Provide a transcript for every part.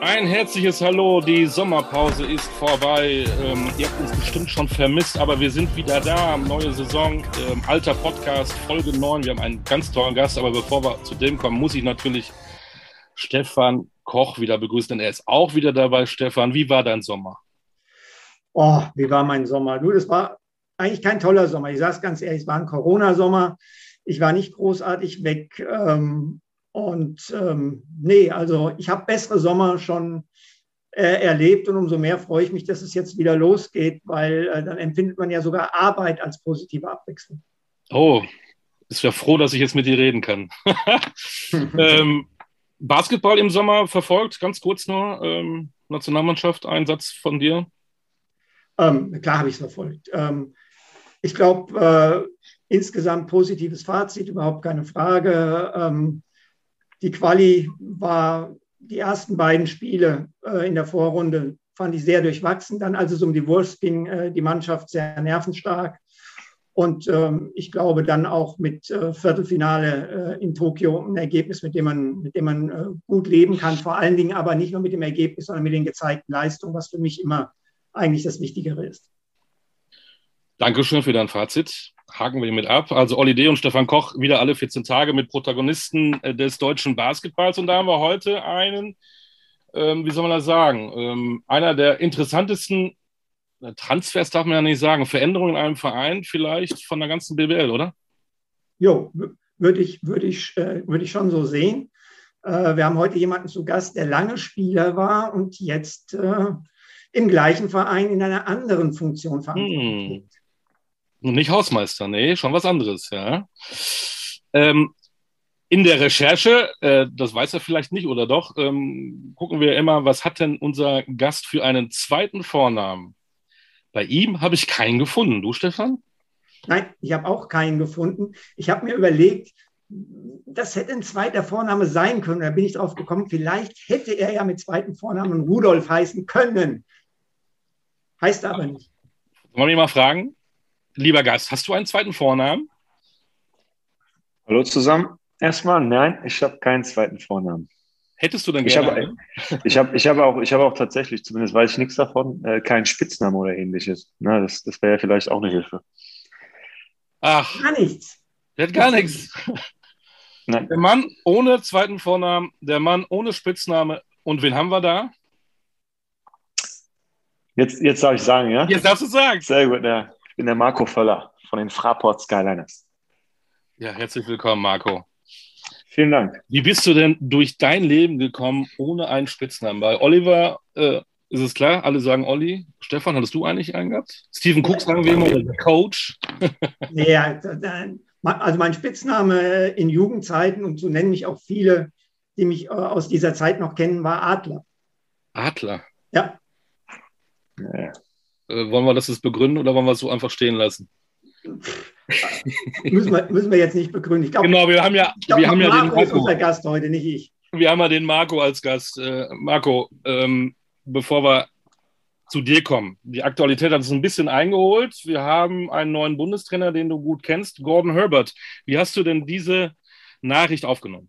Ein herzliches Hallo, die Sommerpause ist vorbei. Ähm, ihr habt uns bestimmt schon vermisst, aber wir sind wieder da. Neue Saison, ähm, alter Podcast, Folge 9. Wir haben einen ganz tollen Gast, aber bevor wir zu dem kommen, muss ich natürlich Stefan Koch wieder begrüßen, denn er ist auch wieder dabei. Stefan, wie war dein Sommer? Oh, wie war mein Sommer? Du, das war eigentlich kein toller Sommer. Ich sage es ganz ehrlich, es war ein Corona-Sommer. Ich war nicht großartig weg. Ähm, und ähm, nee, also ich habe bessere Sommer schon äh, erlebt und umso mehr freue ich mich, dass es jetzt wieder losgeht, weil äh, dann empfindet man ja sogar Arbeit als positive Abwechslung. Oh, ist ja froh, dass ich jetzt mit dir reden kann. ähm, Basketball im Sommer verfolgt, ganz kurz nur. Ähm, Nationalmannschaft, Einsatz von dir? Ähm, klar habe ich es verfolgt. Ähm, ich glaube, äh, insgesamt positives Fazit, überhaupt keine Frage. Ähm, die Quali war die ersten beiden Spiele äh, in der Vorrunde, fand ich sehr durchwachsen. Dann, als es um die Wurst ging, äh, die Mannschaft sehr nervenstark. Und ähm, ich glaube dann auch mit äh, Viertelfinale äh, in Tokio ein Ergebnis, mit dem man, mit dem man äh, gut leben kann. Vor allen Dingen aber nicht nur mit dem Ergebnis, sondern mit den gezeigten Leistungen, was für mich immer eigentlich das Wichtigere ist. Dankeschön für dein Fazit. Haken wir mit ab. Also Olli D. und Stefan Koch wieder alle 14 Tage mit Protagonisten äh, des deutschen Basketballs. Und da haben wir heute einen, ähm, wie soll man das sagen, ähm, einer der interessantesten äh, Transfers, darf man ja nicht sagen, Veränderungen in einem Verein vielleicht von der ganzen BBL, oder? Jo, würde ich, würd ich, äh, würd ich schon so sehen. Äh, wir haben heute jemanden zu Gast, der lange Spieler war und jetzt äh, im gleichen Verein in einer anderen Funktion verantwortlich hm. Und nicht Hausmeister, nee, schon was anderes, ja. Ähm, in der Recherche, äh, das weiß er vielleicht nicht oder doch, ähm, gucken wir immer, was hat denn unser Gast für einen zweiten Vornamen? Bei ihm habe ich keinen gefunden. Du, Stefan? Nein, ich habe auch keinen gefunden. Ich habe mir überlegt, das hätte ein zweiter Vorname sein können. Da bin ich drauf gekommen, vielleicht hätte er ja mit zweiten Vornamen Rudolf heißen können. Heißt aber nicht. Wollen wir mich mal fragen? Lieber Gast, hast du einen zweiten Vornamen? Hallo zusammen. Erstmal, nein, ich habe keinen zweiten Vornamen. Hättest du denn gerne? Ich habe, ich habe, auch, ich habe auch tatsächlich, zumindest weiß ich nichts davon, äh, keinen Spitznamen oder ähnliches. Na, das das wäre ja vielleicht auch eine Hilfe. Ach. Gar nichts. Der hat gar nichts. Nein. Der Mann ohne zweiten Vornamen, der Mann ohne Spitzname. Und wen haben wir da? Jetzt, jetzt darf ich sagen, ja? Jetzt darfst du sagen. Sehr gut, ja bin der Marco Völler von den Fraport Skyliners. Ja, herzlich willkommen, Marco. Vielen Dank. Wie bist du denn durch dein Leben gekommen ohne einen Spitznamen? Bei Oliver äh, ist es klar, alle sagen Olli. Stefan, hattest du eigentlich einen gehabt? Stephen Cook sagen wir immer, der Coach. ja, also mein Spitzname in Jugendzeiten und so nennen mich auch viele, die mich äh, aus dieser Zeit noch kennen, war Adler. Adler? Ja. ja. Äh, wollen wir das jetzt begründen oder wollen wir es so einfach stehen lassen? müssen, wir, müssen wir jetzt nicht begründen. Ich glaub, genau, wir haben ja, glaub, wir haben ja den Marco. ist unser Gast heute, nicht ich. Wir haben ja den Marco als Gast. Äh, Marco, ähm, bevor wir zu dir kommen. Die Aktualität hat uns ein bisschen eingeholt. Wir haben einen neuen Bundestrainer, den du gut kennst, Gordon Herbert. Wie hast du denn diese Nachricht aufgenommen?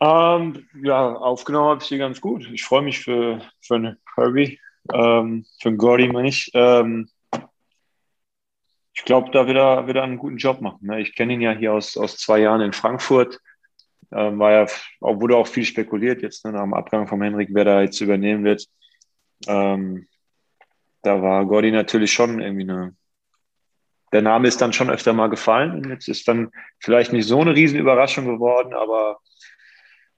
Ähm, ja, aufgenommen habe ich sie ganz gut. Ich freue mich für, für eine Herbie ähm, für Gordy meine ich. Ähm, ich glaube, da wird er, wird er einen guten Job machen. Ne? Ich kenne ihn ja hier aus, aus zwei Jahren in Frankfurt. Ähm, war ja, wurde auch viel spekuliert jetzt ne, nach dem Abgang von Henrik, wer da jetzt übernehmen wird. Ähm, da war Gordy natürlich schon irgendwie eine. Der Name ist dann schon öfter mal gefallen und jetzt ist dann vielleicht nicht so eine Riesenüberraschung geworden, aber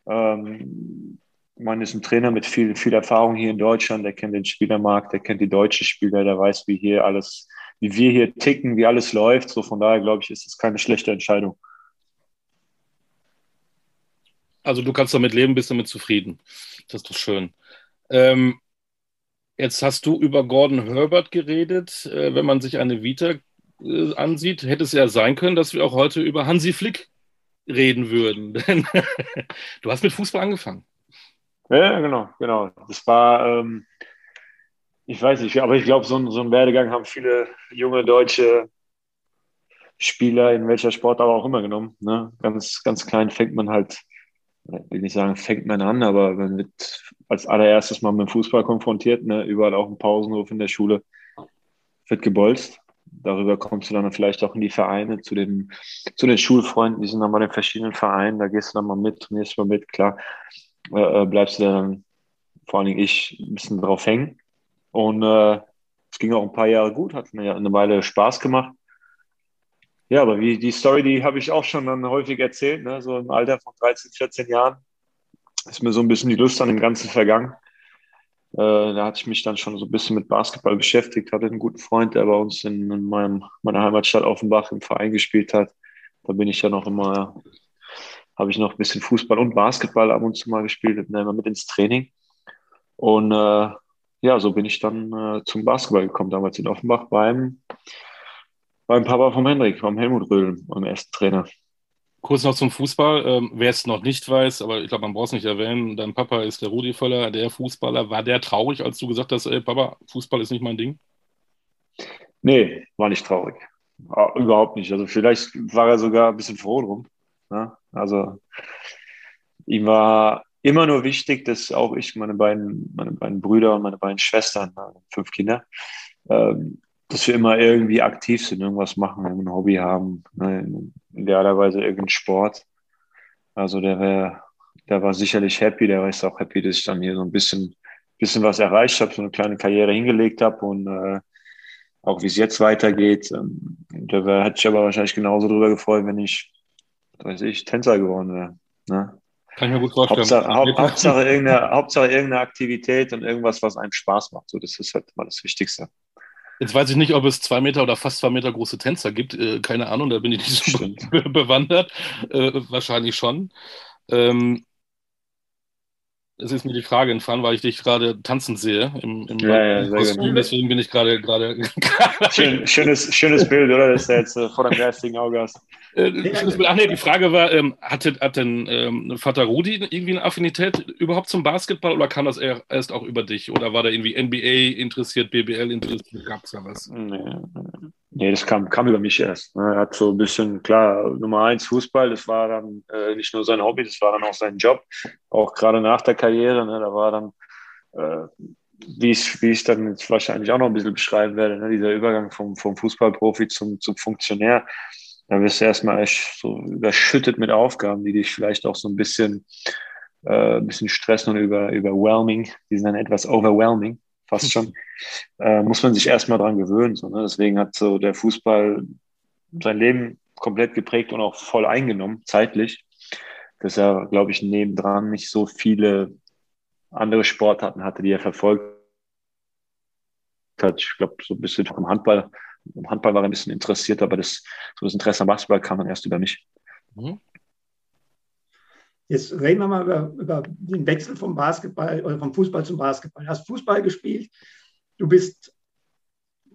ähm, man ist ein Trainer mit viel, viel Erfahrung hier in Deutschland, der kennt den Spielermarkt, der kennt die deutschen Spieler, der weiß, wie hier alles, wie wir hier ticken, wie alles läuft. So von daher glaube ich, ist es keine schlechte Entscheidung. Also du kannst damit leben, bist damit zufrieden. Das ist doch schön. Ähm, jetzt hast du über Gordon Herbert geredet. Äh, wenn man sich eine Vita äh, ansieht, hätte es ja sein können, dass wir auch heute über Hansi Flick reden würden. Denn du hast mit Fußball angefangen. Ja, genau, genau. Das war, ähm, ich weiß nicht, aber ich glaube, so, so einen Werdegang haben viele junge deutsche Spieler in welcher Sport aber auch immer genommen. Ne? Ganz, ganz klein fängt man halt will nicht sagen, fängt man an, aber man wird als allererstes mal mit dem Fußball konfrontiert, ne? überall auch im Pausenhof in der Schule wird gebolzt. Darüber kommst du dann vielleicht auch in die Vereine, zu den, zu den Schulfreunden, die sind dann bei den verschiedenen Vereinen, da gehst du dann mal mit, trainierst mal mit, klar, äh, bleibst du dann, vor allen Dingen ich, ein bisschen drauf hängen. Und äh, es ging auch ein paar Jahre gut, hat mir ja eine Weile Spaß gemacht. Ja, aber wie die Story, die habe ich auch schon dann häufig erzählt, ne? so im Alter von 13, 14 Jahren ist mir so ein bisschen die Lust an dem Ganzen vergangen. Äh, da hatte ich mich dann schon so ein bisschen mit Basketball beschäftigt, hatte einen guten Freund, der bei uns in, in meinem, meiner Heimatstadt Offenbach im Verein gespielt hat. Da bin ich ja noch immer, habe ich noch ein bisschen Fußball und Basketball ab und zu mal gespielt, bin immer mit ins Training. Und äh, ja, so bin ich dann äh, zum Basketball gekommen, damals in Offenbach beim beim Papa vom Hendrik, beim Helmut Röhl, beim ersten Trainer. Kurz noch zum Fußball. Ähm, wer es noch nicht weiß, aber ich glaube, man braucht es nicht erwähnen, dein Papa ist der Rudi Völler, der Fußballer. War der traurig, als du gesagt hast, ey, Papa, Fußball ist nicht mein Ding? Nee, war nicht traurig. Ah, überhaupt nicht. Also vielleicht war er sogar ein bisschen froh drum. Ja? Also ihm war immer nur wichtig, dass auch ich, meine beiden, meine beiden Brüder und meine beiden Schwestern, fünf Kinder, ähm, dass wir immer irgendwie aktiv sind, irgendwas machen, ein Hobby haben, ne, idealerweise irgendeinen Sport. Also der wäre, der war sicherlich happy, der ist auch happy, dass ich dann hier so ein bisschen, bisschen was erreicht habe, so eine kleine Karriere hingelegt habe und äh, auch wie es jetzt weitergeht. Ähm, wär, hätte sich aber wahrscheinlich genauso drüber gefreut, wenn ich, weiß ich, Tänzer geworden wäre. Ne? Kann ich mir gut vorstellen. Hauptsache, Haupt, Hauptsache, irgendeine, Hauptsache irgendeine Aktivität und irgendwas, was einem Spaß macht. So, das ist halt mal das Wichtigste. Jetzt weiß ich nicht, ob es zwei Meter oder fast zwei Meter große Tänzer gibt. Äh, keine Ahnung, da bin ich nicht so be bewandert. Äh, wahrscheinlich schon. Ähm, es ist mir die Frage entfallen, weil ich dich gerade tanzen sehe im, im ja, ja, Kostüm. Deswegen bin ich gerade gerade. Schön, schönes, schönes Bild, oder? Das ist ja jetzt äh, vor deinem geistigen Auge hast. Äh, Ach nee, die Frage war, ähm, hatte, hat denn ähm, Vater Rudi irgendwie eine Affinität überhaupt zum Basketball oder kam das erst auch über dich? Oder war da irgendwie NBA interessiert, BBL interessiert? Gab es da was? Nee, nee, das kam, kam über mich erst. Ne? Er hat so ein bisschen, klar, Nummer eins Fußball, das war dann äh, nicht nur sein Hobby, das war dann auch sein Job. Auch gerade nach der Karriere, ne? da war dann äh, wie ich, wie dann jetzt wahrscheinlich auch noch ein bisschen beschreiben werde, ne? dieser Übergang vom, vom Fußballprofi zum, zum Funktionär da wirst du erstmal echt so überschüttet mit Aufgaben, die dich vielleicht auch so ein bisschen, äh, ein bisschen stressen und über, überwhelming. Die sind dann etwas overwhelming, fast schon. Äh, muss man sich erstmal dran gewöhnen. So, ne? Deswegen hat so der Fußball sein Leben komplett geprägt und auch voll eingenommen, zeitlich. Dass er, glaube ich, nebendran nicht so viele andere Sportarten hatte, die er verfolgt hat. Ich glaube, so ein bisschen vom Handball im Handball war er ein bisschen interessiert, aber das, so das Interesse am Basketball kam dann erst über mich. Mhm. Jetzt reden wir mal über, über den Wechsel vom Basketball oder vom Fußball zum Basketball. Du hast Fußball gespielt, du bist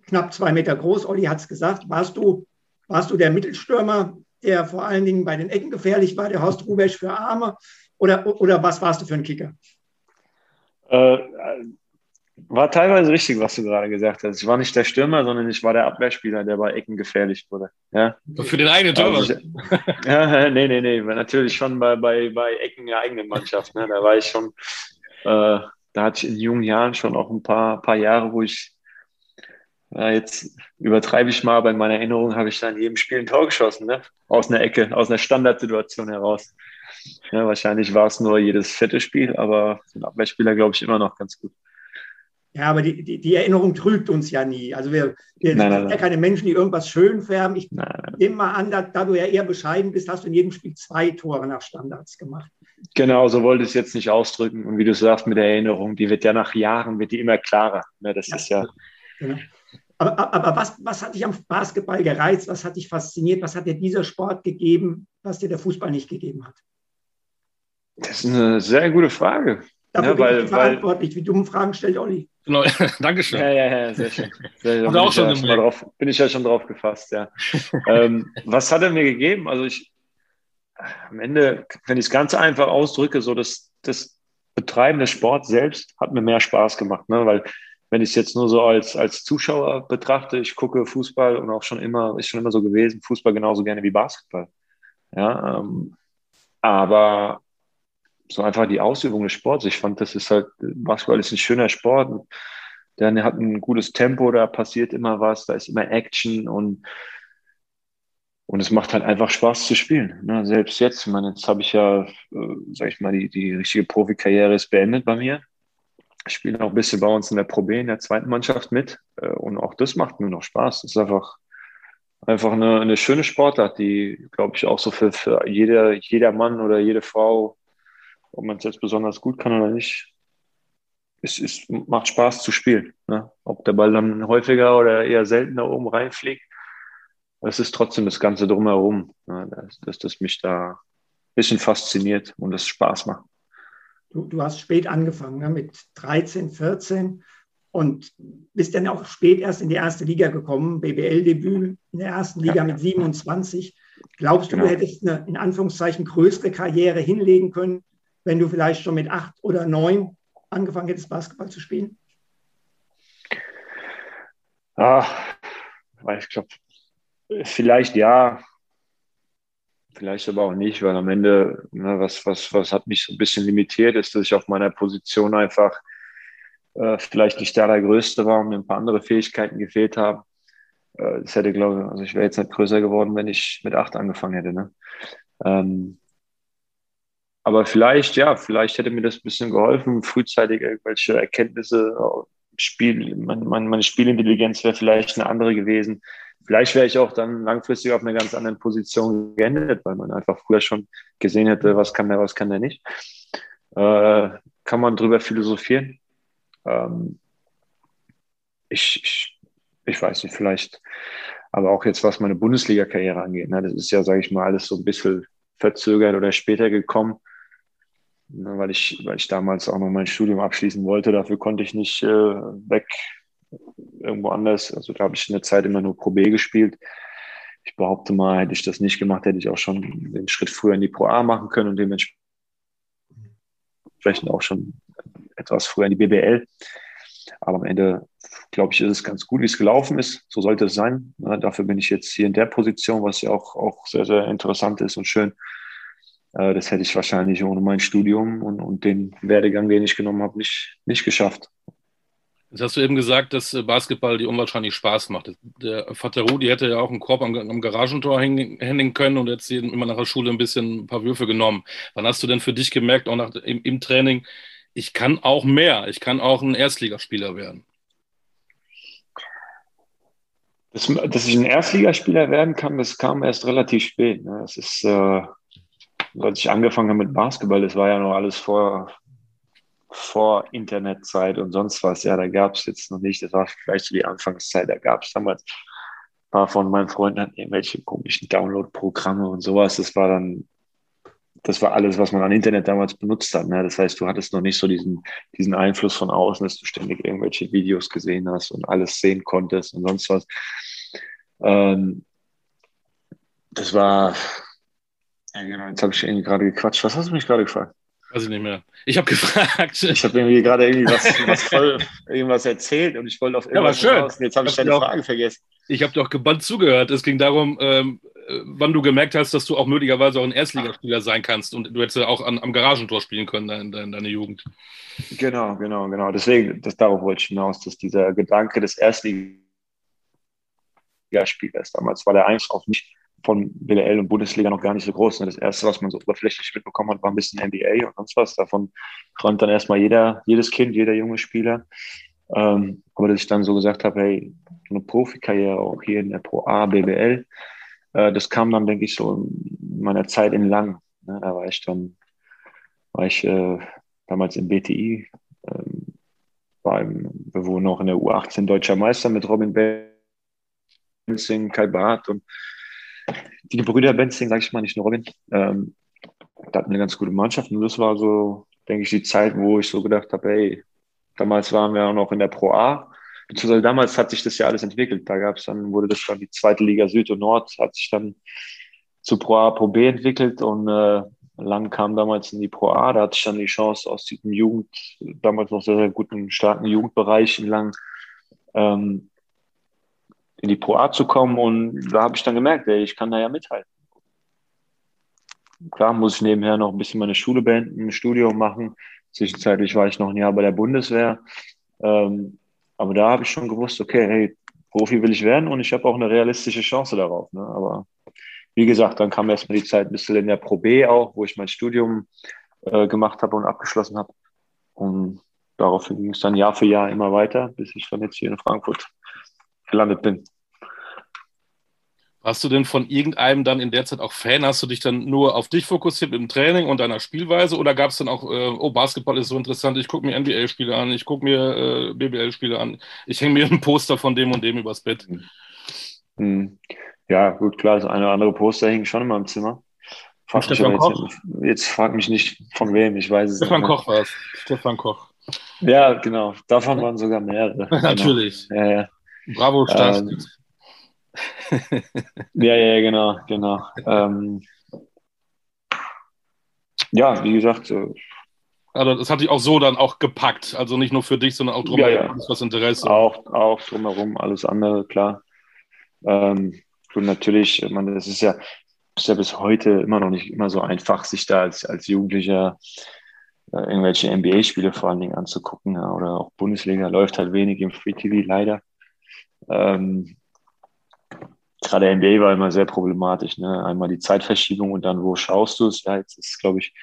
knapp zwei Meter groß, Olli hat es gesagt. Warst du, warst du der Mittelstürmer, der vor allen Dingen bei den Ecken gefährlich war, der Horst Rubesch für Arme? Oder, oder was warst du für ein Kicker? Äh, war teilweise richtig, was du gerade gesagt hast. Ich war nicht der Stürmer, sondern ich war der Abwehrspieler, der bei Ecken gefährlich wurde. Ja. Für den eigenen Tor? Also ja, nee, nee, nee. Natürlich schon bei, bei, bei Ecken der eigenen Mannschaft. Ne? Da war ich schon, äh, da hatte ich in jungen Jahren schon auch ein paar, paar Jahre, wo ich, ja, jetzt übertreibe ich mal, aber in meiner Erinnerung habe ich da in jedem Spiel ein Tor geschossen, ne? aus einer Ecke, aus einer Standardsituation heraus. Ja, wahrscheinlich war es nur jedes vierte Spiel, aber ein Abwehrspieler glaube ich immer noch ganz gut. Ja, aber die, die, die, Erinnerung trügt uns ja nie. Also wir, wir nein, sind ja keine Menschen, die irgendwas schön färben. Ich nehme mal an, da, da, du ja eher bescheiden bist, hast du in jedem Spiel zwei Tore nach Standards gemacht. Genau, so wollte ich es jetzt nicht ausdrücken. Und wie du sagst mit der Erinnerung, die wird ja nach Jahren, wird die immer klarer. Ne, das ja, ist ja... Genau. Aber, aber was, was hat dich am Basketball gereizt? Was hat dich fasziniert? Was hat dir dieser Sport gegeben, was dir der Fußball nicht gegeben hat? Das ist eine sehr gute Frage. Dafür ja, weil, bin ich verantwortlich. Weil, Wie dumme Fragen stellt Olli. Genau, Dankeschön. Ja, ja, ja, sehr schön. Sehr, schön. bin, auch schon ja schon drauf, bin ich ja schon drauf gefasst, ja. ähm, was hat er mir gegeben? Also ich, am Ende, wenn ich es ganz einfach ausdrücke, so das, das Betreiben des Sports selbst hat mir mehr Spaß gemacht, ne? weil wenn ich es jetzt nur so als, als Zuschauer betrachte, ich gucke Fußball und auch schon immer, ist schon immer so gewesen, Fußball genauso gerne wie Basketball. Ja, ähm, aber so einfach die Ausübung des Sports. Ich fand, das ist halt, Basketball ist ein schöner Sport. Der hat ein gutes Tempo, da passiert immer was, da ist immer Action und, und es macht halt einfach Spaß zu spielen. Ne? Selbst jetzt, ich meine, jetzt habe ich ja, äh, sag ich mal, die, die richtige Profikarriere ist beendet bei mir. Ich spiele noch ein bisschen bei uns in der Pro B in der zweiten Mannschaft mit äh, und auch das macht mir noch Spaß. Das ist einfach, einfach eine, eine schöne Sportart, die, glaube ich, auch so für, für jeder, jeder Mann oder jede Frau, ob man es jetzt besonders gut kann oder nicht, es, es macht Spaß zu spielen. Ne? Ob der Ball dann häufiger oder eher seltener oben reinfliegt, es ist trotzdem das Ganze drumherum, ne? dass, dass das mich da ein bisschen fasziniert und es Spaß macht. Du, du hast spät angefangen, ne? mit 13, 14 und bist dann auch spät erst in die erste Liga gekommen, BBL-Debüt in der ersten Liga ja. mit 27. Glaubst du, genau. du hättest eine in Anführungszeichen größere Karriere hinlegen können, wenn du vielleicht schon mit acht oder neun angefangen hättest, Basketball zu spielen? Ah, ich glaube, vielleicht ja, vielleicht aber auch nicht, weil am Ende, ne, was, was, was hat mich so ein bisschen limitiert, ist, dass ich auf meiner Position einfach äh, vielleicht nicht der Größte war und mir ein paar andere Fähigkeiten gefehlt haben. Äh, das hätte, glaube ich, also ich wäre jetzt nicht größer geworden, wenn ich mit acht angefangen hätte. Ne? Ähm, aber vielleicht, ja, vielleicht hätte mir das ein bisschen geholfen, frühzeitig irgendwelche Erkenntnisse, Spiel, meine, meine Spielintelligenz wäre vielleicht eine andere gewesen. Vielleicht wäre ich auch dann langfristig auf einer ganz anderen Position geendet, weil man einfach früher schon gesehen hätte, was kann der, was kann der nicht. Äh, kann man drüber philosophieren. Ähm, ich, ich, ich weiß nicht, vielleicht, aber auch jetzt, was meine Bundesliga-Karriere angeht, ne, das ist ja, sage ich mal, alles so ein bisschen verzögert oder später gekommen weil, ich, weil ich damals auch noch mein Studium abschließen wollte. Dafür konnte ich nicht äh, weg irgendwo anders. Also da habe ich in der Zeit immer nur Pro B gespielt. Ich behaupte mal, hätte ich das nicht gemacht, hätte ich auch schon den Schritt früher in die Pro A machen können und dementsprechend auch schon etwas früher in die BBL. Aber am Ende, glaube ich, ist es ganz gut, wie es gelaufen ist. So sollte es sein. Ja, dafür bin ich jetzt hier in der Position, was ja auch, auch sehr, sehr interessant ist und schön. Äh, das hätte ich wahrscheinlich ohne mein Studium und, und den Werdegang, den ich genommen habe, nicht, nicht geschafft. Jetzt hast du eben gesagt, dass äh, Basketball dir unwahrscheinlich Spaß macht. Der Vater Rudi hätte ja auch einen Korb am, am Garagentor hängen können und jetzt immer nach der Schule ein bisschen ein paar Würfe genommen. Wann hast du denn für dich gemerkt, auch nach, im, im Training, ich kann auch mehr, ich kann auch ein Erstligaspieler werden? Dass, dass ich ein Erstligaspieler werden kann, das kam erst relativ spät. Ne? Das ist, äh, als ich angefangen habe mit Basketball, das war ja noch alles vor, vor Internetzeit und sonst was. Ja, da gab es jetzt noch nicht, das war vielleicht so die Anfangszeit, da gab es damals ein paar von meinen Freunden hatten irgendwelche komischen Download-Programme und sowas. Das war dann, das war alles, was man an Internet damals benutzt hat. Ne? Das heißt, du hattest noch nicht so diesen, diesen Einfluss von außen, dass du ständig irgendwelche Videos gesehen hast und alles sehen konntest und sonst was. Ähm, das war, ja, genau, jetzt habe ich irgendwie gerade gequatscht. Was hast du mich gerade gefragt? Weiß ich nicht mehr. Ich habe gefragt. Ich habe irgendwie gerade irgendwie was, was voll irgendwas erzählt und ich wollte auf irgendwas ja, schön. raus. jetzt habe ich deine Frage vergessen. Ich habe doch gebannt zugehört. Es ging darum, ähm, äh, wann du gemerkt hast, dass du auch möglicherweise auch ein Erstligaspieler sein kannst und du hättest ja auch an, am Garagentor spielen können in, in deiner Jugend. Genau, genau, genau. Deswegen, das, darauf wollte ich hinaus, dass dieser Gedanke des Erstligaspielers damals war der eigentlich auf mich von BLL und Bundesliga noch gar nicht so groß. Ne? Das erste, was man so oberflächlich mitbekommen hat, war ein bisschen NBA und sonst was. Davon träumt dann erstmal jeder, jedes Kind, jeder junge Spieler. Ähm, aber dass ich dann so gesagt habe, hey, eine Profikarriere auch hier in der Pro A, BBL, äh, das kam dann, denke ich, so in meiner Zeit in Lang. Ne? Da war ich dann, war ich äh, damals im BTI, ähm, war im, wir wurden auch in der U18 deutscher Meister mit Robin Benzing, Kai Barth und die Brüder Benzing, sage ich mal, nicht nur Robin, ähm, da hatten eine ganz gute Mannschaft. Und das war so, denke ich, die Zeit, wo ich so gedacht habe, hey, damals waren wir auch noch in der Pro A, beziehungsweise damals hat sich das ja alles entwickelt. Da gab es dann, wurde das dann die zweite Liga Süd und Nord, hat sich dann zu Pro A, Pro B entwickelt. Und äh, Lang kam damals in die Pro A, da hatte ich dann die Chance aus diesem Jugend, damals noch sehr, sehr guten, starken Jugendbereich in Lang, ähm, in die Pro A zu kommen und da habe ich dann gemerkt, ey, ich kann da ja mithalten. klar muss ich nebenher noch ein bisschen meine Schule beenden, ein Studium machen. Zwischenzeitlich war ich noch ein Jahr bei der Bundeswehr. Ähm, aber da habe ich schon gewusst, okay, hey, Profi will ich werden und ich habe auch eine realistische Chance darauf. Ne? Aber wie gesagt, dann kam erstmal die Zeit ein bisschen in der Pro B auch, wo ich mein Studium äh, gemacht habe und abgeschlossen habe. Und daraufhin ging es dann Jahr für Jahr immer weiter, bis ich dann jetzt hier in Frankfurt gelandet bin. Warst du denn von irgendeinem dann in der Zeit auch Fan? Hast du dich dann nur auf dich fokussiert dem Training und deiner Spielweise? Oder gab es dann auch, äh, oh, Basketball ist so interessant, ich gucke mir NBA-Spiele an, ich gucke mir äh, BBL-Spiele an, ich hänge mir ein Poster von dem und dem übers Bett? Hm. Ja, gut, klar, so eine oder andere Poster hängen schon in meinem Zimmer. Frag Koch? Jetzt, jetzt, frag mich nicht von wem, ich weiß es Stefan nicht. Stefan Koch war es. Stefan Koch. Ja, genau. Davon waren sogar mehrere. Natürlich. Genau. Ja, ja. Bravo, Stars. Ähm, ja, ja, genau, genau. Ähm, ja, wie gesagt. Äh, also das hat dich auch so dann auch gepackt. Also nicht nur für dich, sondern auch drumherum, ja, ja. das Interesse. Auch, auch drumherum, alles andere, klar. Ähm, und natürlich, man, das ist ja, ist ja bis heute immer noch nicht immer so einfach, sich da als, als Jugendlicher äh, irgendwelche NBA-Spiele vor allen Dingen anzugucken. Ja, oder auch Bundesliga läuft halt wenig im Free TV, leider. Ähm, gerade NBA war immer sehr problematisch. Ne? Einmal die Zeitverschiebung und dann, wo schaust du es? Ja, jetzt ist, glaube ich,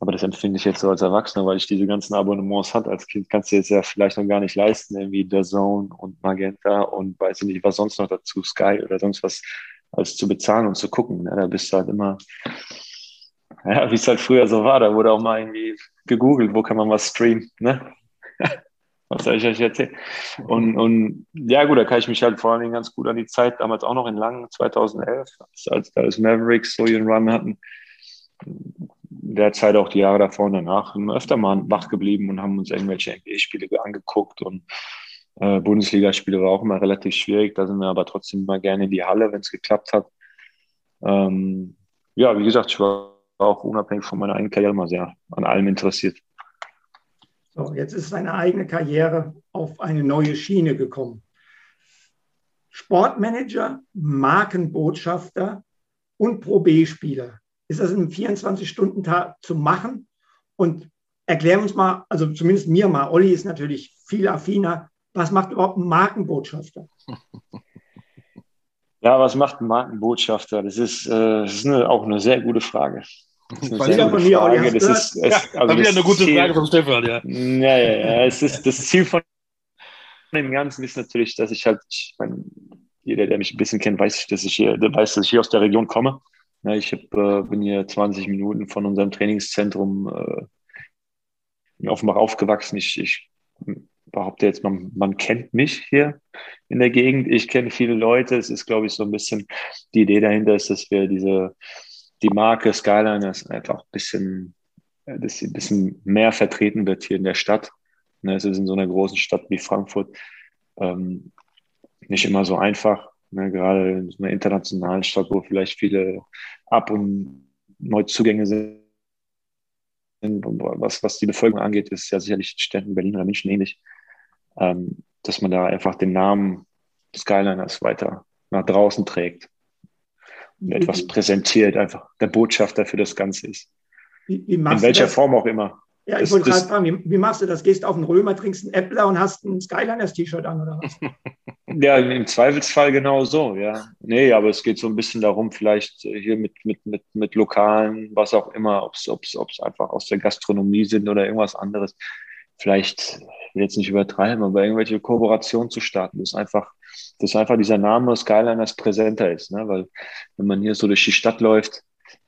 aber das empfinde ich jetzt so als Erwachsener, weil ich diese ganzen Abonnements hatte. Als Kind kannst du jetzt ja vielleicht noch gar nicht leisten, irgendwie The Zone und Magenta und weiß ich nicht, was sonst noch dazu, Sky oder sonst was, als zu bezahlen und zu gucken. Ne? Da bist du halt immer, ja, wie es halt früher so war, da wurde auch mal irgendwie gegoogelt, wo kann man was streamen. Ne? Was soll ich euch erzählen? Und, und ja, gut, da kann ich mich halt vor allen Dingen ganz gut an die Zeit damals auch noch in Langen, 2011, als, als Mavericks so ihren Run hatten. In der Zeit auch die Jahre davor und danach wir öfter mal wach geblieben und haben uns irgendwelche NBA-Spiele angeguckt und äh, Bundesligaspiele war auch immer relativ schwierig. Da sind wir aber trotzdem immer gerne in die Halle, wenn es geklappt hat. Ähm, ja, wie gesagt, ich war auch unabhängig von meiner eigenen Karriere immer sehr an allem interessiert. So, jetzt ist seine eigene Karriere auf eine neue Schiene gekommen. Sportmanager, Markenbotschafter und Pro B-Spieler. Ist das in einem 24-Stunden-Tag zu machen? Und erklär uns mal, also zumindest mir mal, Olli ist natürlich viel affiner. Was macht überhaupt ein Markenbotschafter? Ja, was macht ein Markenbotschafter? Das ist, äh, das ist eine, auch eine sehr gute Frage. Das ist eine, von mir, Frage. Das ist, es, also wieder eine gute Ziel, Frage von Stefan, ja. Ja, ja, ja. Es ist, das Ziel von dem Ganzen ist natürlich, dass ich halt, ich meine, jeder, der mich ein bisschen kennt, weiß, dass ich hier, weiß, dass ich hier aus der Region komme. Ja, ich hab, äh, bin hier 20 Minuten von unserem Trainingszentrum äh, in Offenbach aufgewachsen. Ich, ich behaupte jetzt, man, man kennt mich hier in der Gegend. Ich kenne viele Leute. Es ist, glaube ich, so ein bisschen die Idee dahinter ist, dass wir diese die Marke Skyline ist einfach ein bisschen, äh, dass sie ein bisschen mehr vertreten wird hier in der Stadt. Ne, es ist in so einer großen Stadt wie Frankfurt ähm, nicht immer so einfach. Ne, gerade in so einer internationalen Stadt, wo vielleicht viele Ab- und Neuzugänge sind. Was, was die Bevölkerung angeht, ist ja sicherlich Städten Berlin oder München ähnlich, ähm, dass man da einfach den Namen Skyliners weiter nach draußen trägt etwas präsentiert, einfach der Botschafter für das Ganze ist. Wie, wie In welcher Form auch immer. Ja, ich das, wollte gerade fragen, wie, wie, machst du das? Gehst auf den Römer, trinkst einen Äppler und hast ein Skyliners-T-Shirt an oder was? ja, im Zweifelsfall genau so, ja. Nee, aber es geht so ein bisschen darum, vielleicht hier mit, mit, mit, mit Lokalen, was auch immer, ob es einfach aus der Gastronomie sind oder irgendwas anderes. Vielleicht, ich will jetzt nicht übertreiben, aber irgendwelche Kooperationen zu starten. Das ist einfach dass einfach dieser Name Skyliners präsenter ist. Ne? Weil wenn man hier so durch die Stadt läuft,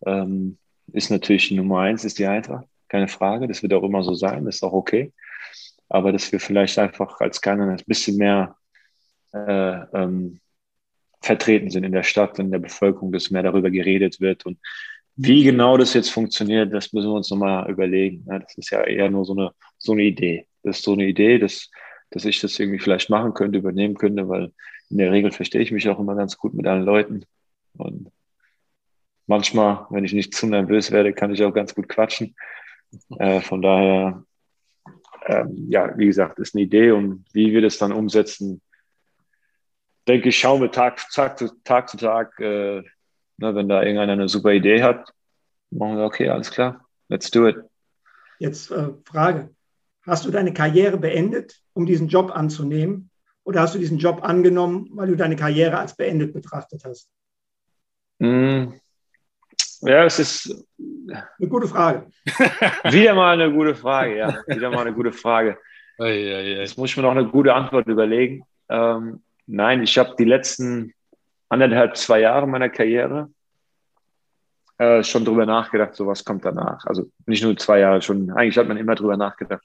ähm, ist natürlich Nummer eins ist die Eintracht, keine Frage. Das wird auch immer so sein, das ist auch okay. Aber dass wir vielleicht einfach als Skyliners ein bisschen mehr äh, ähm, vertreten sind in der Stadt in der Bevölkerung, dass mehr darüber geredet wird. Und wie genau das jetzt funktioniert, das müssen wir uns nochmal überlegen. Ne? Das ist ja eher nur so eine, so eine Idee. Das ist so eine Idee, dass dass ich das irgendwie vielleicht machen könnte, übernehmen könnte, weil in der Regel verstehe ich mich auch immer ganz gut mit allen Leuten. Und manchmal, wenn ich nicht zu nervös werde, kann ich auch ganz gut quatschen. Äh, von daher, ähm, ja, wie gesagt, ist eine Idee und wie wir das dann umsetzen, denke ich, schauen wir Tag, Tag, zu Tag, Tag äh, ne, wenn da irgendeiner eine super Idee hat, machen wir, okay, alles klar, let's do it. Jetzt äh, Frage, hast du deine Karriere beendet, um diesen Job anzunehmen? Oder hast du diesen Job angenommen, weil du deine Karriere als beendet betrachtet hast? Mm. Ja, es ist eine gute Frage. wieder mal eine gute Frage, ja. Wieder mal eine gute Frage. Jetzt muss ich mir noch eine gute Antwort überlegen. Ähm, nein, ich habe die letzten anderthalb, zwei Jahre meiner Karriere äh, schon drüber nachgedacht, so was kommt danach. Also nicht nur zwei Jahre, schon, eigentlich hat man immer drüber nachgedacht,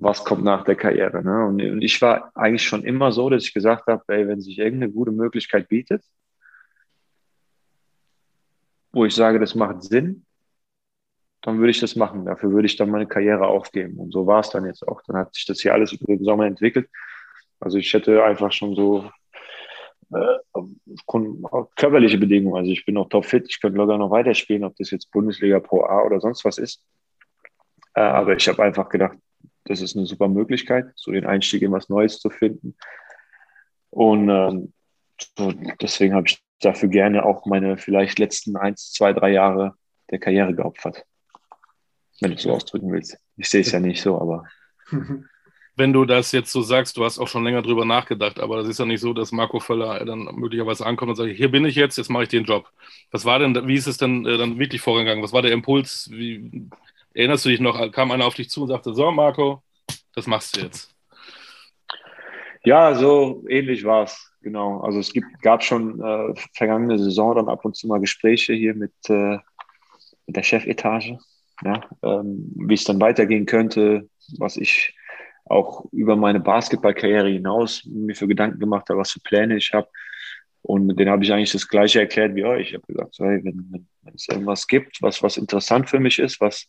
was kommt nach der Karriere. Ne? Und, und, ich war eigentlich schon immer so, dass ich gesagt habe, ey, wenn sich irgendeine gute Möglichkeit bietet, wo ich sage, das macht Sinn, dann würde ich das machen. Dafür würde ich dann meine Karriere aufgeben. Und so war es dann jetzt auch. Dann hat sich das hier alles über den Sommer entwickelt. Also ich hätte einfach schon so äh, körperliche Bedingungen. Also ich bin noch topfit, ich könnte locker noch weiterspielen, ob das jetzt Bundesliga Pro A oder sonst was ist. Äh, aber ich habe einfach gedacht, das ist eine super Möglichkeit, so den Einstieg in was Neues zu finden. Und ähm, deswegen habe ich dafür gerne auch meine vielleicht letzten eins, zwei, drei Jahre der Karriere geopfert. Wenn du es so ausdrücken willst. Ich sehe es ja nicht so, aber. Wenn du das jetzt so sagst, du hast auch schon länger drüber nachgedacht, aber das ist ja nicht so, dass Marco Völler dann möglicherweise ankommt und sagt, hier bin ich jetzt, jetzt mache ich den Job. Was war denn, wie ist es denn äh, dann wirklich vorgegangen? Was war der Impuls? Wie, erinnerst du dich noch, kam einer auf dich zu und sagte, so Marco, das machst du jetzt? Ja, so ähnlich war es, genau. Also es gibt, gab schon äh, vergangene Saison dann ab und zu mal Gespräche hier mit, äh, mit der Chefetage, ja, ähm, wie es dann weitergehen könnte, was ich auch über meine Basketballkarriere hinaus mir für Gedanken gemacht habe, was für Pläne ich habe. Und den habe ich eigentlich das Gleiche erklärt wie euch. Ich habe gesagt, so, hey, wenn, wenn, wenn, es irgendwas gibt, was, was interessant für mich ist, was,